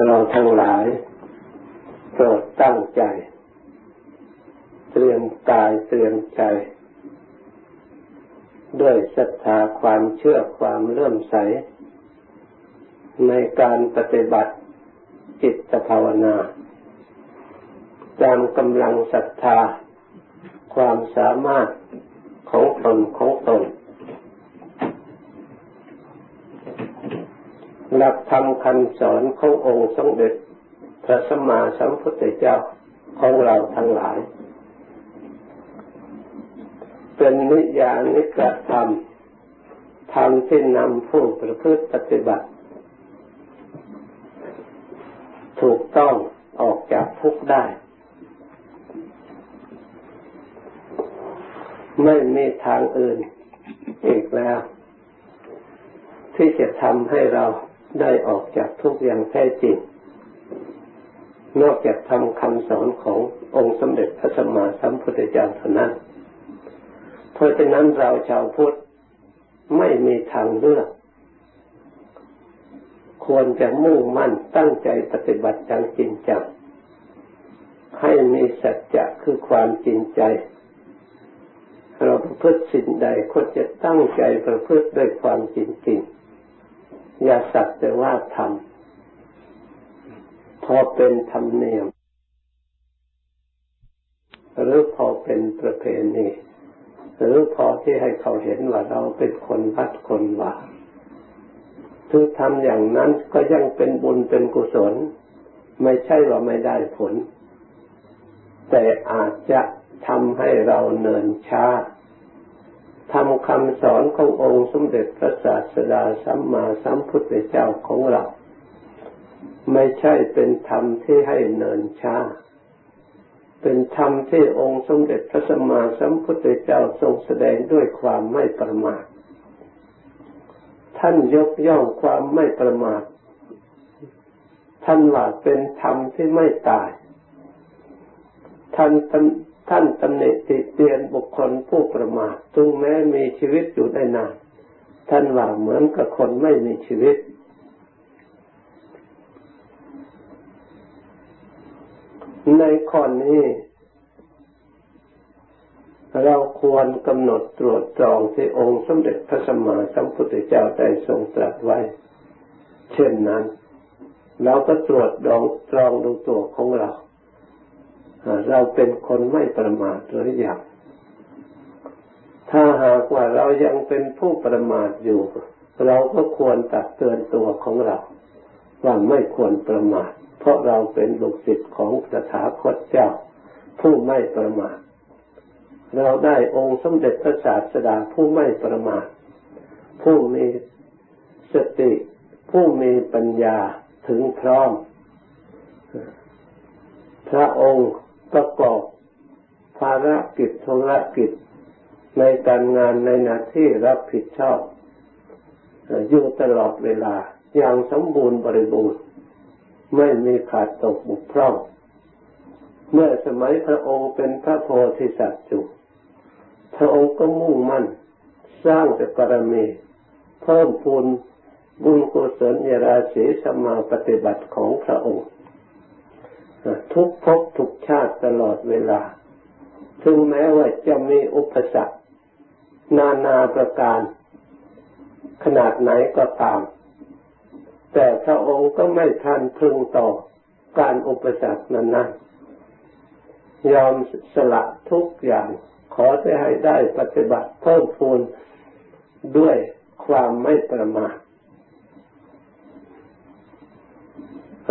เราทั้งหลายโปรดตั้งใจ เตรียมกายเตรียมใจ ด้วยศรัทธาความเชื่อความเลื่อมใส ในการปฏิบัติจิตภาวนา ตามกำลังศรัทธา ความสามารถของตนของตน หลักธรรมคำสอนขององค์สมเด็จพระสัมมาสัมพุทธเจ้าของเราทั้งหลาย เป็นนิยานิกระธรรมธรรมที่นำผู้ประพฤติปฏิบัติ ถูกต้องออกจากทุกข์ได้ ไม่มีทางอื่นอีกแล้ว ที่จะทำให้เรา ได้ออกจากทุกอย่างแท้จริง นอกจากทำคำสอนขององค์สมเด็จพระสัมมาสัมพุทธเจ้าเท่านั้น เพราะฉะนั้นเราชาวพุทธไม่มีทางเลือก ควรจะมุ่งมั่นตั้งใจปฏิบัติอย่างจริงจัง ให้มีสัจจะคือความจริงใจ เราประพฤติสิ่งใดควรจะตั้งใจประพฤติด้วยความจริงจริง อย่าสักแต่ว่าทำพอเป็นธรรมเนียม หรือพอเป็นประเพณีหรือพอที่ให้เขาเห็นว่าเราเป็นคนวัดคนว่าถึงทำอย่างนั้นก็ยังเป็นบุญเป็นกุศล ไม่ใช่ว่าไม่ได้ผล แต่อาจจะทำให้เราเนินช้า ทำคำสอนขององค์สมเด็จพระศาสดาสัมมาสัมพุทธเจ้าของเรา ไม่ใช่เป็นธรรมที่ให้เนินช้า เป็นธรรมที่องค์สมเด็จพระสัมมาสัมพุทธเจ้าทรงแสดงด้วยความไม่ประมาท ท่านยกย่องความไม่ประมาท ท่านว่าเป็นธรรมที่ไม่ตาย ท่าน ท่านตำหนิติเตียนบุคคลผู้ประมาทถึงแม้มีชีวิตอยู่ได้นานท่านว่าเหมือนกับคนไม่มีชีวิต ในข้อนี้ เราควรกำหนดตรวจจองที่องค์สมเด็จพระสัมมาสัมพุทธเจ้าได้ทรงตรัสไว้ เช่นนั้น เราก็ตรวจดองตรองดูตัวของเรา เราเป็นคนไม่ประมาทหรือยังถ้าหากว่าเรายังเป็นผู้ประมาทอยู่ เราก็ควรตักเตือนตัวของเรา ว่าไม่ควรประมาท เพราะเราเป็นลูกศิษย์ของสถาคตเจ้า ผู้ไม่ประมาท เราได้องค์สมเด็จพระศาสดาผู้ไม่ประมาท ผู้มีสติ ผู้มีปัญญาถึงพร้อม พระองค์ ประกอบภารกิจธุรกิจในการงานในหน้าที่รับผิดชอบอยู่ตลอดเวลาอย่างสมบูรณ์บริบูรณ์ไม่มีขาดตกบุกพร่องเมื่อสมัยพระองค์เป็นพระโพธิสัตว์อยู่พระองค์ก็มุ่งมั่นสร้างแต่กรมีเพิ่มพูนบุญกุศลยราศีสมาปฏิบัติของพระองค์ ทุกภพทุกชาติตลอดเวลา ถึงแม้ว่าจะมีอุปสรรคนานาประการ ขนาดไหนก็ตาม แต่พระองค์ก็ไม่ทันพึงต่อการอุปสรรคนั้นนยอมสละทุกอย่าง ขอจะให้ได้ปฏิบัติเพิ่มพูนด้วยความไม่ประมาท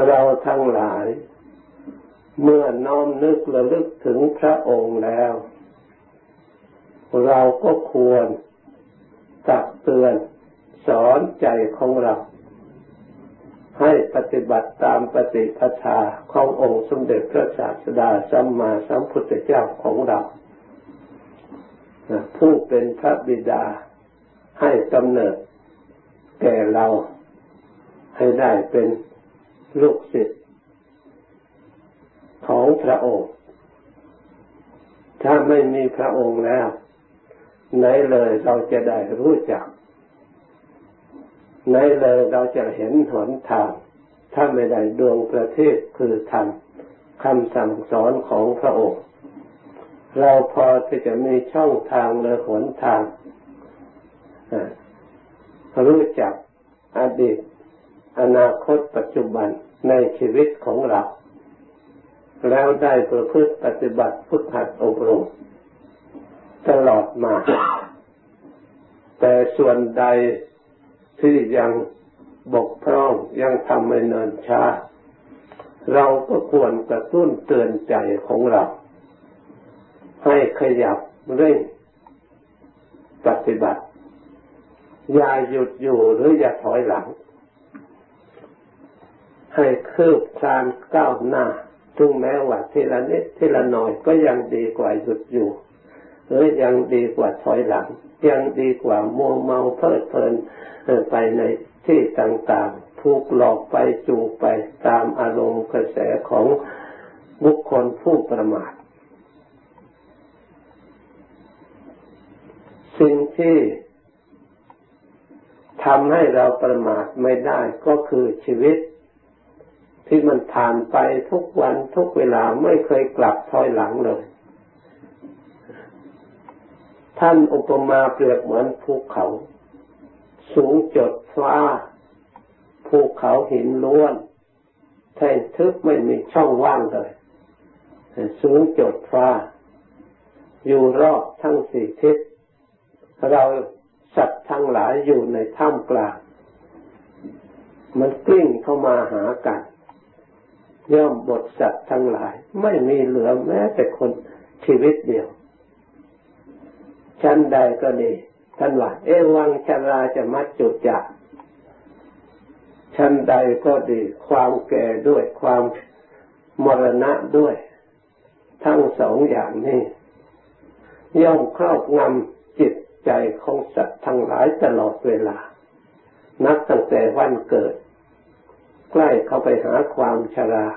เราทั้งหลาย เมื่อน้อมนึกระลึกถึงพระองค์แล้ว เราก็ควรตักเตือนสอนใจของเรา ให้ปฏิบัติตามปฏิปทาขององค์สมเด็จพระศาสดาสัมมาสัมพุทธเจ้าของเรา ผู้เป็นพระบิดาให้กำเนิดแก่เราให้ได้เป็นลูกศิษย์ ของพระองค์ ถ้าไม่มีพระองค์แล้ว ไหนเลยเราจะได้รู้จัก ไหนเลยเราจะเห็นหนทาง ถ้าไม่ได้ดวงประเทศคือธรรมคำสั่งสอนของพระองค์ เราพอที่จะมีช่องทางหรือหนทางรู้จักอดีต อนาคตปัจจุบันในชีวิตของเรา แล้วได้ประพฤติปฏิบัติพุทธัดอบรมตลอดมา แต่ส่วนใดที่ยังบกพร่องยังทำไม่เนินช้า เราก็ควรกระตุ้นเตือนใจของเรา ให้ขยับเร่งปฏิบัติ อย่าหยุดอยู่หรืออย่าถอยหลัง ให้คืบคลานก้าวหน้า ถึงแม้ว่าทีละนิดทีละหน่อยก็ยังดีกว่าหยุดอยู่หรือยังดีกว่าถอยหลัง ยังดีกว่ามัวเมาเพลิดเพลินไปในที่ต่างๆ ถูกหลอกไปจูงไปตามอารมณ์กระแสของบุคคลผู้ประมาท สิ่งที่ทำให้เราประมาทไม่ได้ก็คือชีวิต ที่มันผ่านไปทุกวันทุกเวลาไม่เคยกลับถอยหลังเลย ท่านอุปมาเปรียบเหมือนภูเขา สูงจดฟ้าภูเขาหินล้วนแท่งทึบไม่มีช่องว่างเลยสูงจดฟ้า อยู่รอบทั้งสี่ทิศเราสัตว์ทั้งหลายอยู่ในถ้ำกลาง มันกลิ้งเข้ามาหากัน ย่อมบทสัตว์ทั้งหลาย ไม่มีเหลือแม้แต่คนชีวิตเดียว ชั้นใดก็ดีท่านว่าเอวังชราจะมัดจุดจักชั้นใดก็ดี ความแก่ด้วยความมรณะด้วย ทั้งสองอย่างนี้ย่อมครอบงำจิตใจของสัตว์ทั้งหลายตลอดเวลา นับตั้งแต่วันเกิด ใกล้เข้าไปหาความชรา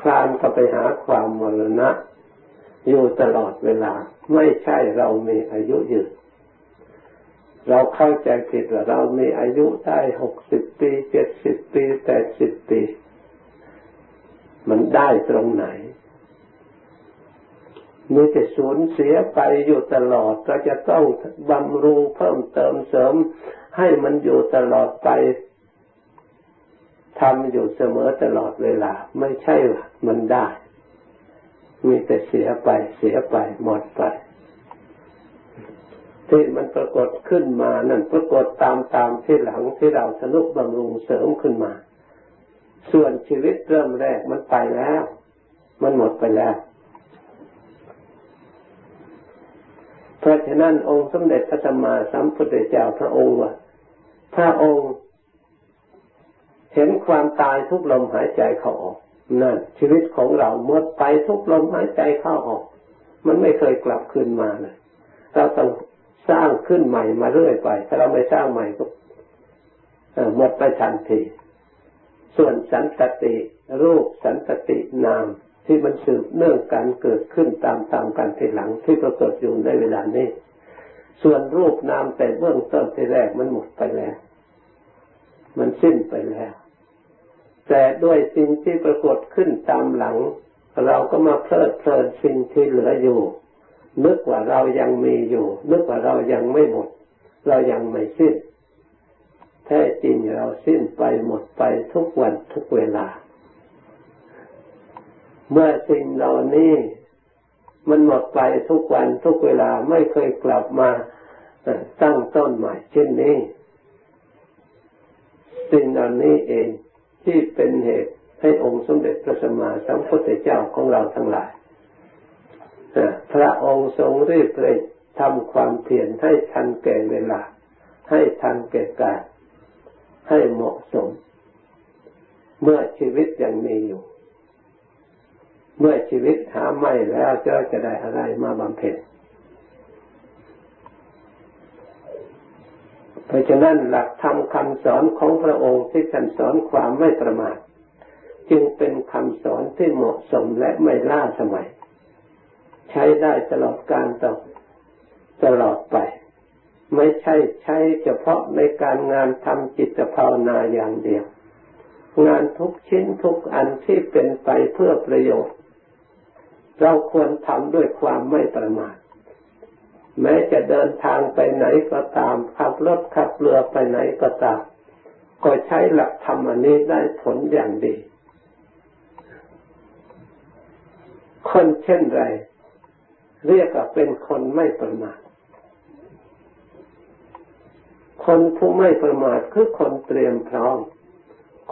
คลานเข้าไปหาความมรณะ อยู่ตลอดเวลา ไม่ใช่เรามีอายุยืนเราเข้าใจผิดว่าเรามีอายุได้หกสิบปีเจ็ดสิบปีแปดสิบปี มันได้ตรงไหนมีแต่สูญเสียไปอยู่ตลอดก็จะต้องบำรุงเพิ่มเติมเสริม ให้มันอยู่ตลอดไป ทำอยู่เสมอตลอดเวลา ไม่ใช่ว่ามันได้ มีแต่เสียไปเสียไปหมดไป ที่มันปรากฏขึ้นมานั่นปรากฏตามตามที่หลังที่เราสนุกบำรุงเสริมขึ้นมา ส่วนชีวิตเริ่มแรกมันไปแล้ว มันหมดไปแล้วเพราะฉะนั้นองค์สมเด็จพระสัมมาสัมพุทธเจ้าพระองค์ว่าถ้าองค์ เห็นความตายทุกลมหายใจเข้าออกนั่นชีวิตของเราหมดไปทุกลมหายใจเข้าออก มันไม่เคยกลับคืนมาเลยเราต้องสร้างขึ้นใหม่มาเรื่อยไป ถ้าเราไม่สร้างใหม่ก็หมดไปทันทีส่วนสันตติรูปสันตตินามที่มันสืบเนื่องกันเกิดขึ้นตามตามกันทีหลังที่ปรากฏอยู่ในเวลานี้ ส่วนรูปนามแต่เบื้องต้นที่แรกมันหมดไปแล้ว มันสิ้นไปแล้ว แต่ด้วยสิ่งที่ปรากฏขึ้นตามหลัง เราก็มาเพลิดเพลินสิ่งที่เหลืออยู่ นึกว่าเรายังมีอยู่ นึกว่าเรายังไม่หมด เรายังไม่สิ้น แท้จริงเราสิ้นไปหมดไปทุกวันทุกเวลา เมื่อสิ่งเหล่านี้มันหมดไปทุกวันทุกเวลาไม่เคยกลับมาตั้งต้นใหม่เช่นนี้ สิ่งเหล่านี้เอง ที่เป็นเหตุให้องค์สมเด็จพระสัมมาสัมพุทธเจ้าของเราทั้งหลายพระองค์ทรงรีบเร่งทำความเพียรให้ทันแก่เวลา ให้ทันแก่กาลให้เหมาะสม เมื่อชีวิตยังมีอยู่ เมื่อชีวิตหาไม่แล้วจะจะได้อะไรมาบำเพ็ญ เพราะฉะนั้นหลักธรรมคำสอนของพระองค์ที่ท่านสอนความไม่ประมาทจึงเป็นคำสอนที่เหมาะสมและไม่ล่าสมัย ใช้ได้ตลอดการต่อตลอดไป ไม่ใช่ใช้เฉพาะในการงานทำจิตภาวนาอย่างเดียว งานทุกชิ้นทุกอันที่เป็นไปเพื่อประโยชน์ เราควรทำด้วยความไม่ประมาท แม้จะเดินทางไปไหนก็ตามขับรถขับเรือไปไหนก็ตาม ก็ใช้หลักธรรมอันนี้ได้ผลอย่างดี คนเช่นไร เรียกว่าเป็นคนไม่ประมาทคนผู้ไม่ประมาทคือคนเตรียมพร้อม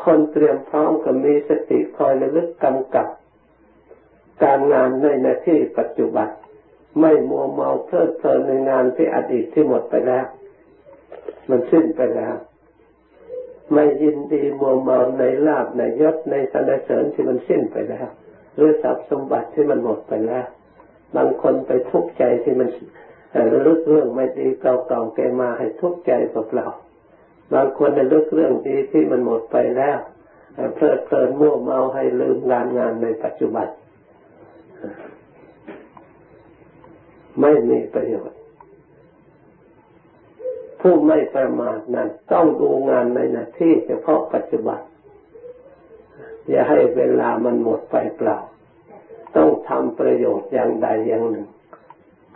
คนเตรียมพร้อมก็มีสติคอยระลึกกำกับ การงานในหน้าที่ปัจจุบัน ไม่มัวเมาเพลิดเพลินในงานที่อดีตที่หมดไปแล้ว มันสิ้นไปแล้ว ไม่ยินดีมัวเมาในลาบในยศในสรรเสริญที่มันสิ้นไปแล้ว หรือทรัพย์สมบัติที่มันหมดไปแล้ว บางคนไปทุกข์ใจที่มันระลึกเรื่องไม่ดีเก่าๆแกมาให้ทุกข์ใจเปล่าบางคนระลึกเรื่องดีที่มันหมดไปแล้วเพลิดเพลินมัวเมาให้ลืมงานงานในปัจจุบัน ไม่มีประโยชน์ ผู้ไม่ประมาทนั้นต้องดูงานในหน้าที่เฉพาะปัจจุบัน อย่าให้เวลามันหมดไปเปล่า ต้องทำประโยชน์อย่างใดอย่างหนึ่ง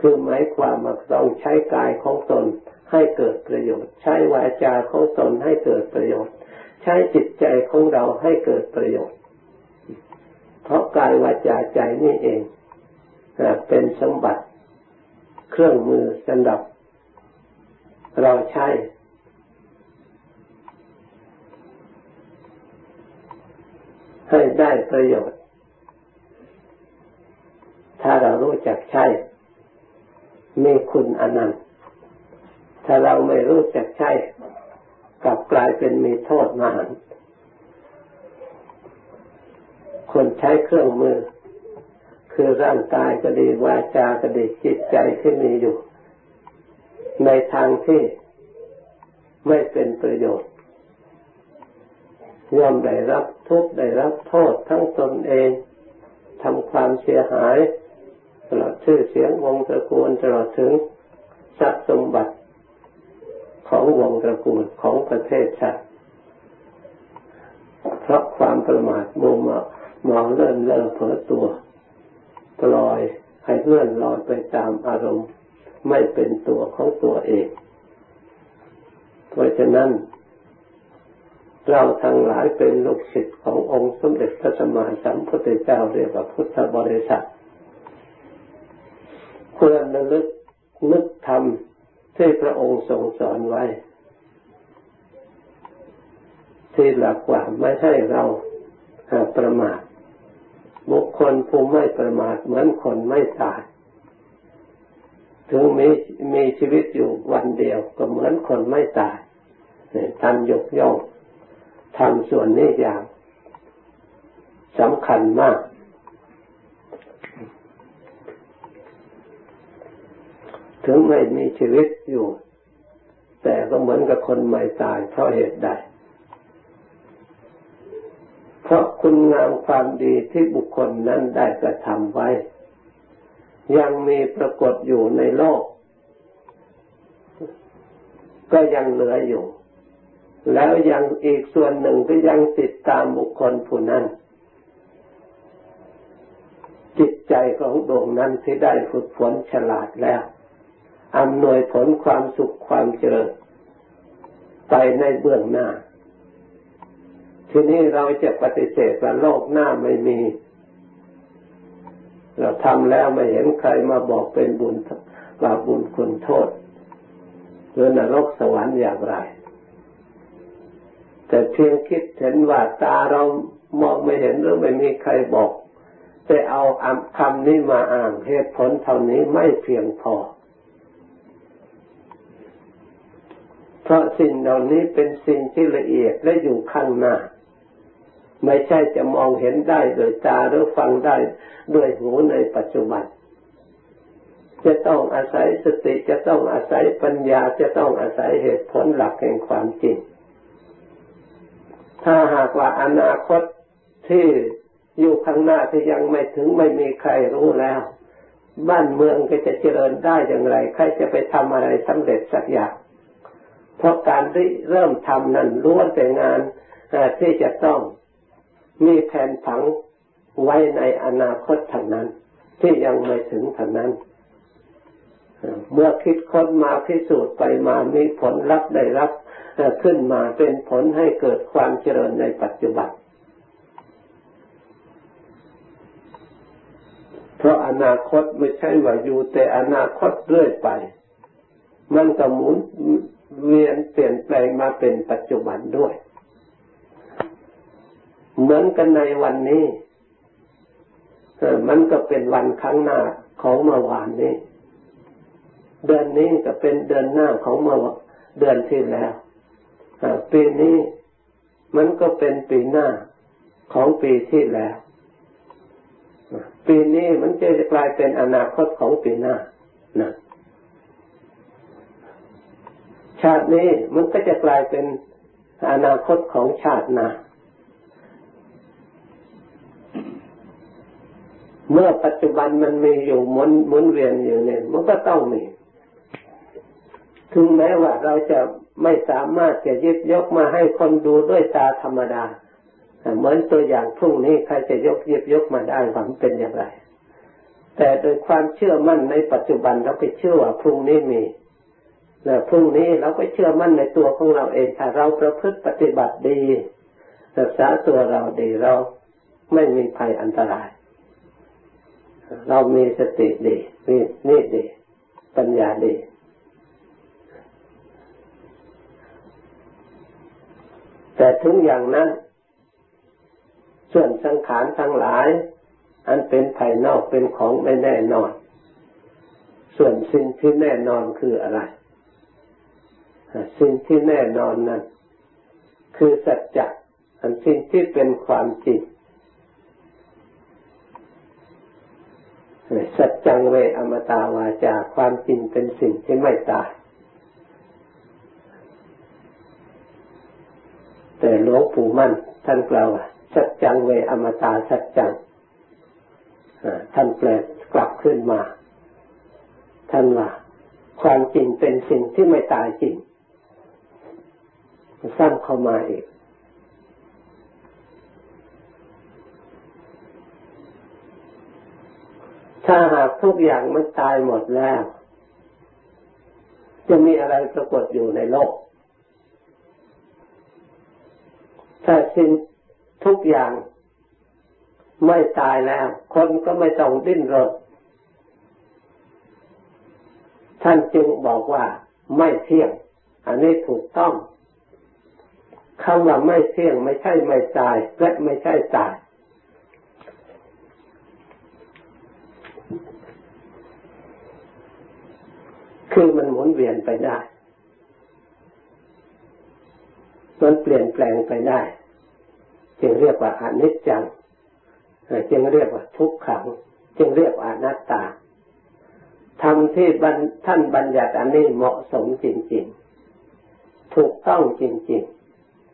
คือหมายความว่าต้องใช้กายของตนให้เกิดประโยชน์ ใช้วาจาของตนให้เกิดประโยชน์ ใช้จิตใจของเราให้เกิดประโยชน์ เพราะกายวาจาใจนี่เองเป็นสมบัติ เครื่องมือสำหรับเราใช้ให้ได้ประโยชน์ ถ้าเรารู้จักใช้ มีคุณอนันต์ ถ้าเราไม่รู้จักใช้ กลับกลายเป็นมีโทษมหันคนใช้เครื่องมือ คือร่างกายก็ดีวาจาก็ดีจิตใจที่มีอยู่ ในทางที่ไม่เป็นประโยชน์ย่อมได้รับทุกข์ได้รับโทษทั้งตนเองทำความเสียหายตลอดชื่อเสียงวงตระกูลตลอดถึงทรัพย์สมบัติของวงตระกูลของประเทศชาติเพราะความประมาทมัวเมาเมาเลื่อนเล่อเผลอตัว ปล่อยให้เลื่อนลอยไปตามอารมณ์ ไม่เป็นตัวของตัวเอง เพราะฉะนั้น เราทั้งหลายเป็นลูกศิษย์ขององค์สมเด็จพระสัมมาสัมพุทธเจ้าเรียกว่าพุทธบริษัทควรระลึกนึกทำที่พระองค์ทรงสอนไว้ ที่หลักว่าไม่ให้เราประมาท บุคคลผู้ไม่ประมาทเหมือนคนไม่ตาย ถึงมีมีชีวิตอยู่วันเดียวก็เหมือนคนไม่ตายท่านยกย่องทำส่วนนี้อย่างสำคัญมาก ถึงไม่มีชีวิตอยู่ แต่ก็เหมือนกับคนไม่ตายเพราะเหตุใด เพราะคุณงามความดีที่บุคคลนั้นได้กระทำไว้ ยังมีปรากฏอยู่ในโลก ก็ยังเหลืออยู่ แล้วยังอีกส่วนหนึ่งก็ยังติดตามบุคคลผู้นั้น จิตใจของดวงนั้นที่ได้ฝึกฝนฉลาดแล้วอำนวยผลความสุขความเจริญไปในเบื้องหน้า ทีนี้เราจะปฏิเสธว่าโลกหน้าไม่มี เราทำแล้วไม่เห็นใครมาบอกเป็นบุญบาบุญคุณโทษหรือนรกสวรรค์อย่างไร แต่เพียงคิดเห็นว่าตาเรามองไม่เห็นหรือไม่มีใครบอกแต่เอาคำนี้มาอ่านเหตุผลเท่านี้ไม่เพียงพอ เพราะสิ่งเหล่านี้เป็นสิ่งที่ละเอียดและอยู่ข้างหน้า ไม่ใช่จะมองเห็นได้โดยตาหรือฟังได้ด้วยหูในปัจจุบัน จะต้องอาศัยสติจะต้องอาศัยปัญญาจะต้องอาศัยเหตุผลหลักแห่งความจริง ถ้าหากว่าอนาคตที่อยู่ข้างหน้าที่ยังไม่ถึงไม่มีใครรู้แล้ว บ้านเมืองก็จะเจริญได้อย่างไร ใครจะไปทำอะไรสำเร็จสักอย่าง เพราะการที่เริ่มทำนั้นล้วนแต่งานที่จะต้อง มีแผนผังไว้ในอนาคตทางนั้น ที่ยังไม่ถึงทางนั้น เมื่อคิดค้นมาพิสูจน์ไปมามีผลลัพธ์ได้รับขึ้นมาเป็นผลให้เกิดความเจริญในปัจจุบัน เพราะอนาคตไม่ใช่ว่าอยู่แต่อนาคตเรื่อยไป มันก็หมุนเวียนเปลี่ยนแปลงมาเป็นปัจจุบันด้วย เหมือนกันในวันนี้มันก็เป็นวันข้างหน้าของเมื่อวานนี้ เดือนนี้ก็เป็นเดือนหน้าของเมื่อเดือนที่แล้วปีนี้มันก็เป็นปีหน้าของปีที่แล้ว ปีนี้มันจะกลายเป็นอนาคตของปีหน้านะชาตินี้มันก็จะกลายเป็นอนาคตของชาติหน้า เมื่อปัจจุบันมันมีอยู่หมุนหมุนเวียนอยู่เนี่ย มันก็ต้องมี ถึงแม้ว่าเราจะไม่สามารถจะยึดยกมาให้คนดูด้วยตาธรรมดา เหมือนตัวอย่างพรุ่งนี้ใครจะยกยึดยกมาได้หวังเป็นอย่างไร แต่โดยความเชื่อมั่นในปัจจุบันเราไปเชื่อว่าพรุ่งนี้มีแ้วพรุ่งนี้เราก็เชื่อมั่นในตัวของเราเองถ้าเราประพฤติปฏิบัติดี รักษาตัวเราดีเราไม่มีภัยอันตราย เรามีสติดีมีนี่ดี ปัญญาดีแต่ถึงอย่างนั้น ส่วนสังขารทั้งหลาย อันเป็นภายนอกเป็นของไม่แน่นอน ส่วนสิ่งที่แน่นอนคืออะไร สิ่งที่แน่นอนนั้น คือสัจจะอันสิ่งที่เป็นความจริง สัจจังเวอมตาวาจาความจริงเป็นสิ่งที่ไม่ตาย แต่หลวงปู่มั่นท่านกล่าวสัจจังเวอมตาสัจจังท่านแปลกลับขึ้นมา ท่านว่าความจริงเป็นสิ่งที่ไม่ตายจริงสร้างเข้ามาอีก ถ้าหากทุกอย่างมันตายหมดแล้ว จะมีอะไรปรากฏอยู่ในโลก ถ้าสิ่งทุกอย่างไม่ตายแล้ว คนก็ไม่ต้องดิ้นรนท่านจึงบอกว่าไม่เที่ยง อันนี้ถูกต้องคำว่าไม่เที่ยงไม่ใช่ไม่ตายและไม่ใช่ตาย คือมันหมุนเวียนไปได้ มันเปลี่ยนแปลงไปได้ จึงเรียกว่าอนิจจัง จึงเรียกว่าทุกขัง จึงเรียกว่าอนัตตาทำที่ท่านบัญญัติอันนี้เหมาะสมจริงๆ ถูกต้องจริง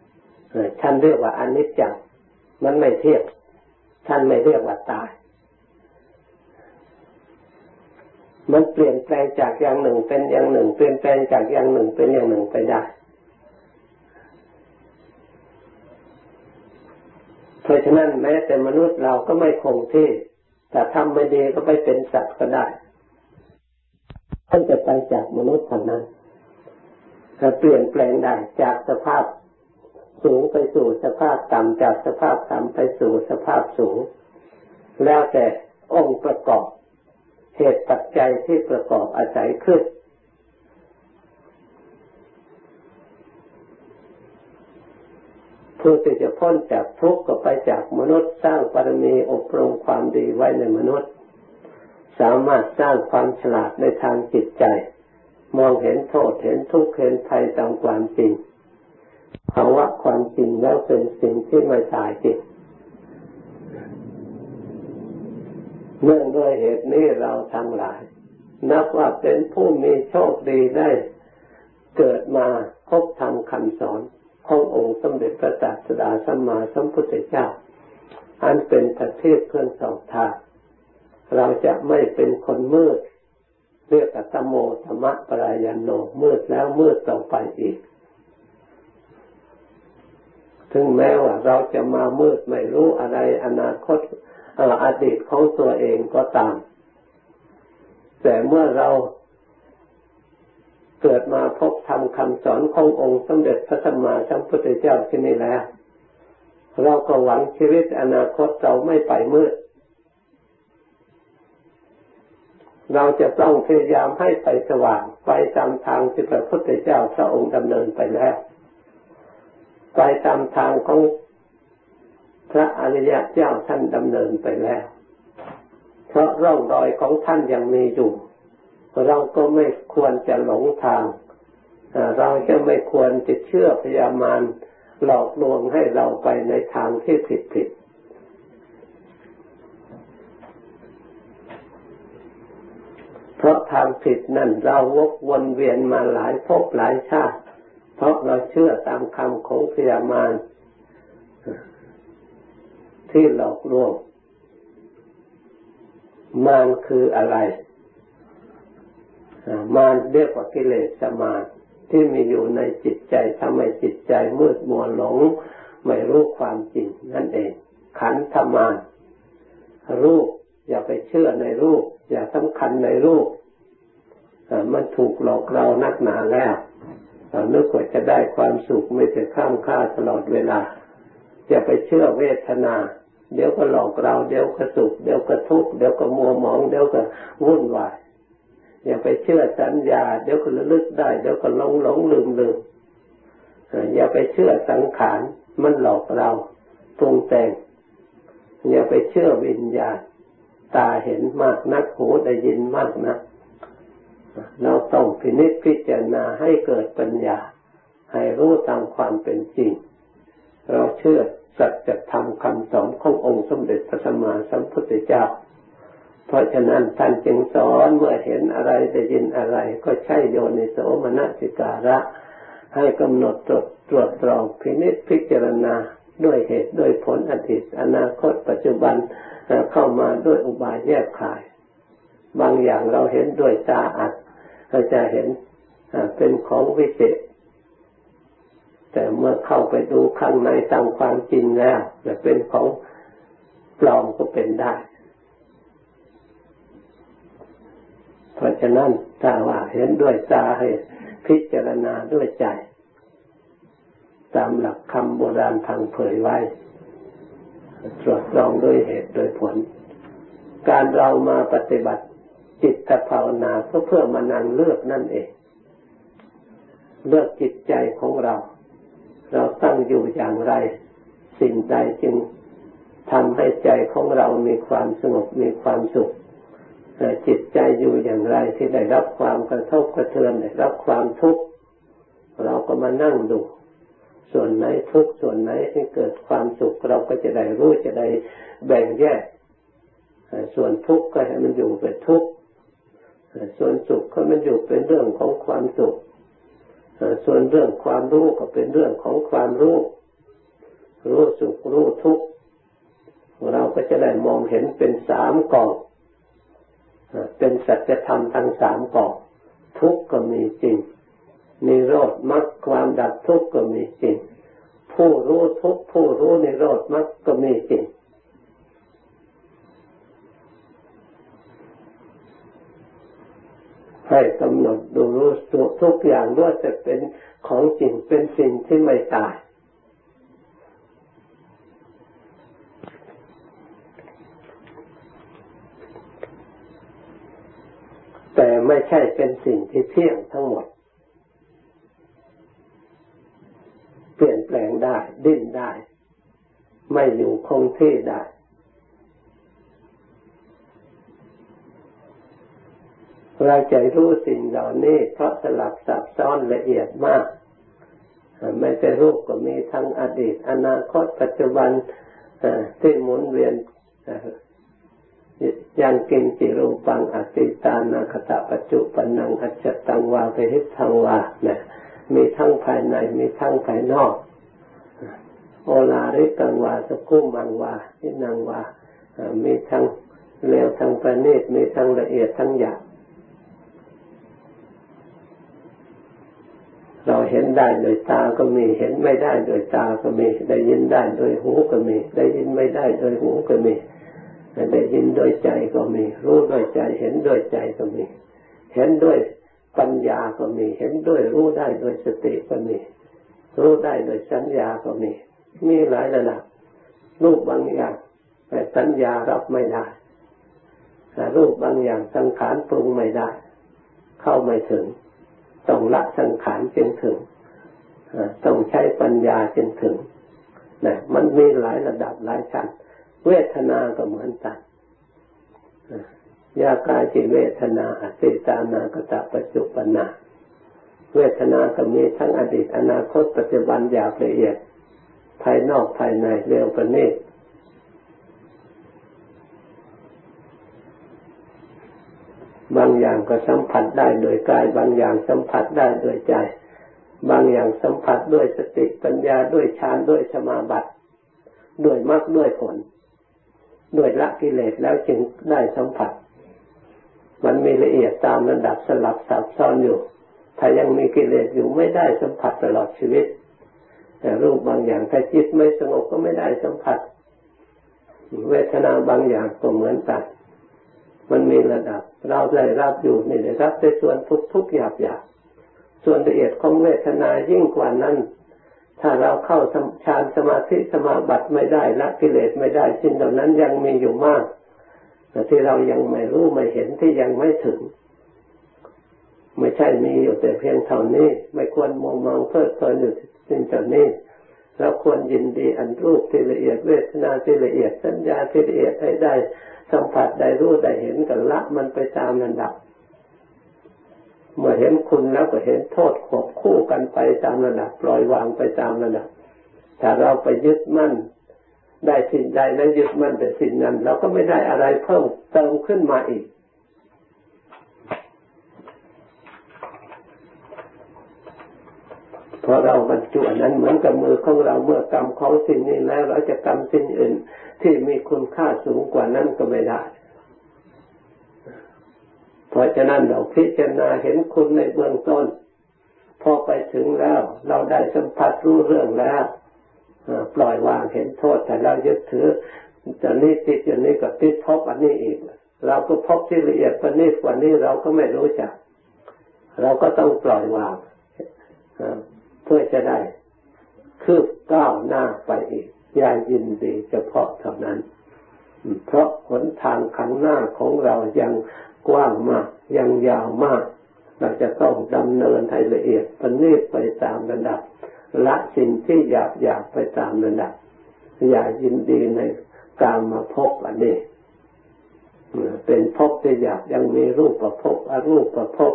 ๆท่านเรียกว่าอนิจจัง มันไม่เทียบท่านไม่เรียกว่าตาย มันเปลี่ยนแปลงจากอย่างหนึ่งเป็นอย่างหนึ่ง เปลี่ยนแปลงจากอย่างหนึ่งเป็นอย่างหนึ่งไปได้ เพราะฉะนั้นแม้แต่มนุษย์เราก็ไม่คงที่ แต่ทำไม่ดีก็ไปเป็นสัตว์ก็ได้ท่านจะไปจากมนุษย์ทางนั้นจะเปลี่ยนแปลงได้จากสภาพสูงไปสู่สภาพต่ำจากสภาพต่ำไปสู่สภาพสูง แล้วแต่องค์ประกอบ เหตุปัจจัยที่ประกอบอาศัยขึ้น ผู้ที่จะพ้นจากทุกข์ก็ไปจากมนุษย์สร้างบารมีอบรมความดีไว้ในมนุษย์ สามารถสร้างความฉลาดในทางจิตใจ มองเห็นโทษเห็นทุกข์เห็นภัยตามความจริงภาวะความจริงแล้วเป็นสิ่งที่ไม่ตายจริง เนื่องด้วยเหตุนี้เราทั้งหลาย นับว่าเป็นผู้มีโชคดีได้เกิดมาพบธรรมคำสอนขององค์สมเด็จพระศาสดาสัมมาสัมพุทธเจ้า อันเป็นประเทศเครื่องสองทางเราจะไม่เป็นคนมืดเรียกตโมธรรมะปรายานโนมืดแล้วมืดต่อไปอีก ถึงแม้ว่าเราจะมามืดไม่รู้อะไรอนาคต อดีตของตัวเองก็ตาม แต่เมื่อเราเกิดมาพบธรรมคำสอนขององค์สมเด็จพระสัมมาสัมพุทธเจ้าที่นี่แล้ว เราก็หวังชีวิตอนาคตเราไม่ไปมืด เราจะต้องพยายามให้ไปสว่างไปตามทางที่พระพุทธเจ้าพระองค์ดำเนินไปแล้ว ไปตามทางของ พระอริยเจ้าท่านดำเนินไปแล้ว เพราะร่องรอยของท่านยังมีอยู่ เราก็ไม่ควรจะหลงทาง เราจะไม่ควรจะเชื่อพยามารหลอกลวงให้เราไปในทางที่ผิดผิดเพราะทางผิดนั่นเราวกวนเวียนมาหลายภพหลายชาติ เพราะเราเชื่อตามคำของพยามาร ที่หลอกลวงมารคืออะไร มารเรียกว่ากิเลสมารที่มีอยู่ในจิตใจทำให้จิตใจมืดมัวหลง ไม่รู้ความจริงนั่นเอง ขันธมารรูป อย่าไปเชื่อในรูป อย่าสำคัญในรูปมันถูกหลอกเรานักหนาแล้วนึกว่าจะได้ความสุขไม่จะข้ามค่าตลอดเวลา อย่าไปเชื่อเวทนา เดี๋ยวก็หลอกเรา เดี๋ยวก็สุข เดี๋ยวก็ทุกข์ เดี๋ยวก็มัวหมอง เดี๋ยวก็วุ่นวาย อย่าไปเชื่อสัญญา เดี๋ยวก็ระลึกได้ เดี๋ยวก็หลงหลงลืมลืมอย่าไปเชื่อสังขาร มันหลอกเราปรุงแต่ง อย่าไปเชื่อวิญญาณ ตาเห็นมากนัก หูได้ยินมากนัก เราต้องพินิจพิจารณาให้เกิดปัญญา ให้รู้ตามความเป็นจริง เราเชื่อ สัจธรรมคำสอนขององค์สมเด็จพระสัมมาสัมพุทธเจ้า เพราะฉะนั้นท่านจึงสอนเมื่อเห็นอะไรได้ยินอะไรก็ใช่โยนิโสมนสิการะ ให้กำหนดตรวจตรวจตรองพินิจพิจารณาด้วยเหตุด้วยผลอดีตอนาคตปัจจุบันเข้ามาด้วยอุบายแยกขาย บางอย่างเราเห็นด้วยตาอัดเราจะเห็นเป็นของวิเศษ แต่เมื่อเข้าไปดูข้างในตามความจริงแล้วจะเป็นของปลอมก็เป็นได้ เพราะฉะนั้นถ้าว่าเห็นด้วยตาให้พิจารณาด้วยใจ ตามหลักคำโบราณทางเผยไว้ ตรวจสอบด้วยเหตุโดยผล การเรามาปฏิบัติจิตภาวนาก็เพื่อมานั่งเลือกนั่นเอง เลือกจิตใจของเรา เราตั้งอยู่อย่างไร สิ่งใดจึงทำให้ใจของเรามีความสงบมีความสุขจิตใจอยู่อย่างไรที่ได้รับความกระทบกระเทือนได้รับความทุกข์เราก็มานั่งดู ส่วนไหนทุกข์ส่วนไหนที่เกิดความสุข เราก็จะได้รู้จะได้แบ่งแยก ส่วนทุกข์ก็ให้มันอยู่เป็นทุกข์ส่วนสุขก็มันอยู่เป็นเรื่องของความสุข ส่วนเรื่องความรู้ก็เป็นเรื่องของความรู้ รู้สุขรู้ทุกข์เราก็จะได้มองเห็นเป็นสามกอง เป็นสัจธรรมทั้งสามกอง ทุกข์ก็มีจริงนิโรธมรรคความดับทุกข์ก็มีจริง ผู้รู้ทุกข์ผู้รู้นิโรธมรรคก็มีจริง ให้กำหนดดูรู้ทุกอย่างว่าจะเป็นของจริงเป็นสิ่งที่ไม่ตาย แต่ไม่ใช่เป็นสิ่งที่เที่ยงทั้งหมด เปลี่ยนแปลงได้ ดิ้นได้ ไม่อยู่คงที่ได้ เราจะรู้สิ่งเหล่านี้ เพราะสลับซับซ้อนละเอียดมาก ไม่ใช่รูปก็มีทั้งอดีต อนาคตปัจจุบันที่หมุนเวียนยังกินจิรูปังอติตานาคตะปัจจุปนังอัจจตังวาเปริทังวาเนี่ยมีทั้งภายในมีทั้งภายนอก โอลาริกังวาสกุมังวาทินังวามีทั้งเร็วทั้งประณีตมีทั้งละเอียดทั้งหยาบ เราเห็นได้โดยตาก็มี เห็นไม่ได้โดยตาก็มี ได้ยินได้โดยหูก็มี ได้ยินไม่ได้โดยหูก็มี ได้ยินโดยใจก็มี รู้โดยใจ เห็นโดยใจก็มี เห็นด้วยปัญญาก็มี เห็นด้วยรู้ได้โดยสติก็มี รู้ได้โดยสัญญาก็มี มีหลายระดับ รูปบางอย่างแต่สัญญารับไม่ได้แต่รูปบางอย่างสังขารปรุงไม่ได้ เข้าไม่ถึง ต้องละสังขารจึงถึงต้องใช้ปัญญาจึงถึงนะมันมีหลายระดับหลายชั้น เวทนาก็เหมือนกันยากายจิเวทนาสิตานากตะปัจจุปนาเวทนาก็มีทั้งอดีตอนาคตปัจจุบันหยาบละเอียด ภายนอกภายในเร็วประณีต บางอย่างก็สัมผัสได้โดยกาย บางอย่างสัมผัสได้โดยใจ บางอย่างสัมผัสด้วยสติปัญญาด้วยฌานด้วยสมาบัติ ด้วยมรรคด้วยผล ด้วยละกิเลสแล้วจึงได้สัมผัส มันมีละเอียดตามระดับสลับซับซ้อนอยู่ ถ้ายังมีกิเลสอยู่ไม่ได้สัมผัสตลอดชีวิต แต่รูปบางอย่างถ้าจิตไม่สงบก็ไม่ได้สัมผัส เวทนาบางอย่างก็เหมือนกัน มันมีระดับ เราได้รับอยู่นี่ได้รับในส่วนทุกทุกหยาบหยาบส่วนละเอียดของเวทนายิ่งกว่านั้น ถ้าเราเข้าฌานสมาธิสมาบัติไม่ได้ละกิเลสไม่ได้สิ่งเหล่านั้นยังมีอยู่มากแต่ที่เรายังไม่รู้ไม่เห็นที่ยังไม่ถึง ไม่ใช่มีอยู่แต่เพียงเท่านี้ ไม่ควรมองมองเพลิดเพลินอยู่สิ่งเหล่านี้ เราควรยินดีอันรูปที่ละเอียดเวทนาที่ละเอียดสัญญาที่ละเอียดให้ได้สัมผัสได้รู้ได้เห็นกันละมันไปตามระดับ เมื่อเห็นคุณแล้วก็เห็นโทษขบคู่กันไปตามระดับปล่อยวางไปตามระดับ ถ้าเราไปยึดมั่น ได้สิ่งใดแล้วยึดมั่นแต่สิ่งนั้น เราก็ไม่ได้อะไรเพิ่มเติมขึ้นมาอีก พอเราบรรจุนั้นเหมือนกับมือของเราเมื่อกำของสิ่งนี้แล้ว เราจะกำสิ่งอื่น ที่มีคุณค่าสูงกว่านั้นก็ไม่ได้ เพราะฉะนั้นเราพิจารณาเห็นคุณในเบื้องต้น พอไปถึงแล้ว เราได้สัมผัสรู้เรื่องแล้วปล่อยวางเห็นโทษแต่เรายึดถือจะนี้ติดอย่างนี้ก็ติดพบอันนี้อีก เราก็พบที่ละเอียดประณีตกว่านี้เราก็ไม่รู้จัก เราก็ต้องปล่อยวาง เพื่อจะได้คืบก้าวหน้าไปอีกอย่ายินดีเฉพาะเท่านั้น เพราะหนทางข้างหน้าของเรายังกว้างมาก ยังยาวมาก เราจะต้องดำเนินให้ละเอียดประณีตไปตามระดับ ละสิ่งที่หยาบหยาบไปตามระดับ อย่ายินดีในการมาพบอันนี้เป็นพบที่หยาบยังมีรูปประพบอรูปประพบ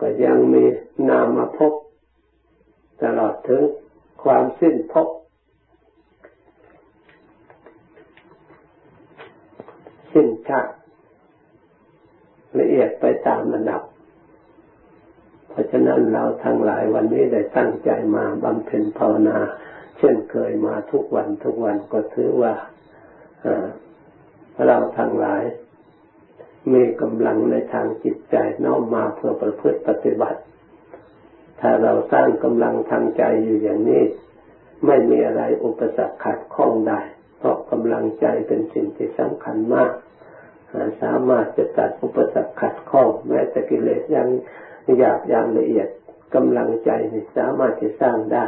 ก็ยังมีนามาพตลอดถึงความสิ้นภพสิ้นชาติละเอียดไปตามระดับ เพราะฉะนั้นเราทั้งหลายวันนี้ได้ตั้งใจมาบำเพ็ญภาวนา เช่นเคยมาทุกวันทุกวันก็ถือว่าเราทั้งหลาย มีกำลังในทางจิตใจน้อมมาเพื่อประพฤติปฏิบัติ ถ้าเราสร้างกำลังทางใจอยู่อย่างนี้ ไม่มีอะไรอุปสรรคขัดข้องได้ เพราะกำลังใจเป็นสิ่งที่สำคัญมาก สามารถจะตัดอุปสรรคขัดข้องแม้แต่กิเลสยังหยาบยังละเอียดกำลังใจนี่สามารถจะสร้างได้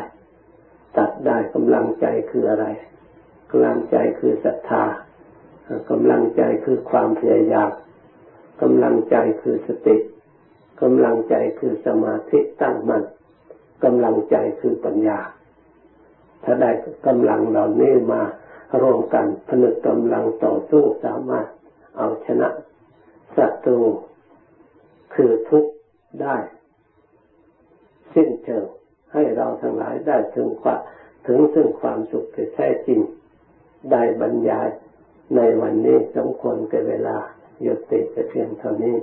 ตัดได้กำลังใจคืออะไรกำลังใจคือศรัทธากำลังใจคือความพยายาม กำลังใจคือสติกำลังใจคือสมาธิตั้งมัน่นกำลังใจคือปัญญา ถ้าได้กำลังเหล่านี้มารวมกันผนึกกำลังต่อสู้สามารถเอาชนะศัตรูคือทุกข์ได้ สิ้นเชิงให้เราทั้งหลายได้ถึงความถึงซึ่งความสุขที่แท้จริง ได้บรรยายในวันนี้สมควรกับเวลา หยุดติดเพียงเท่านี้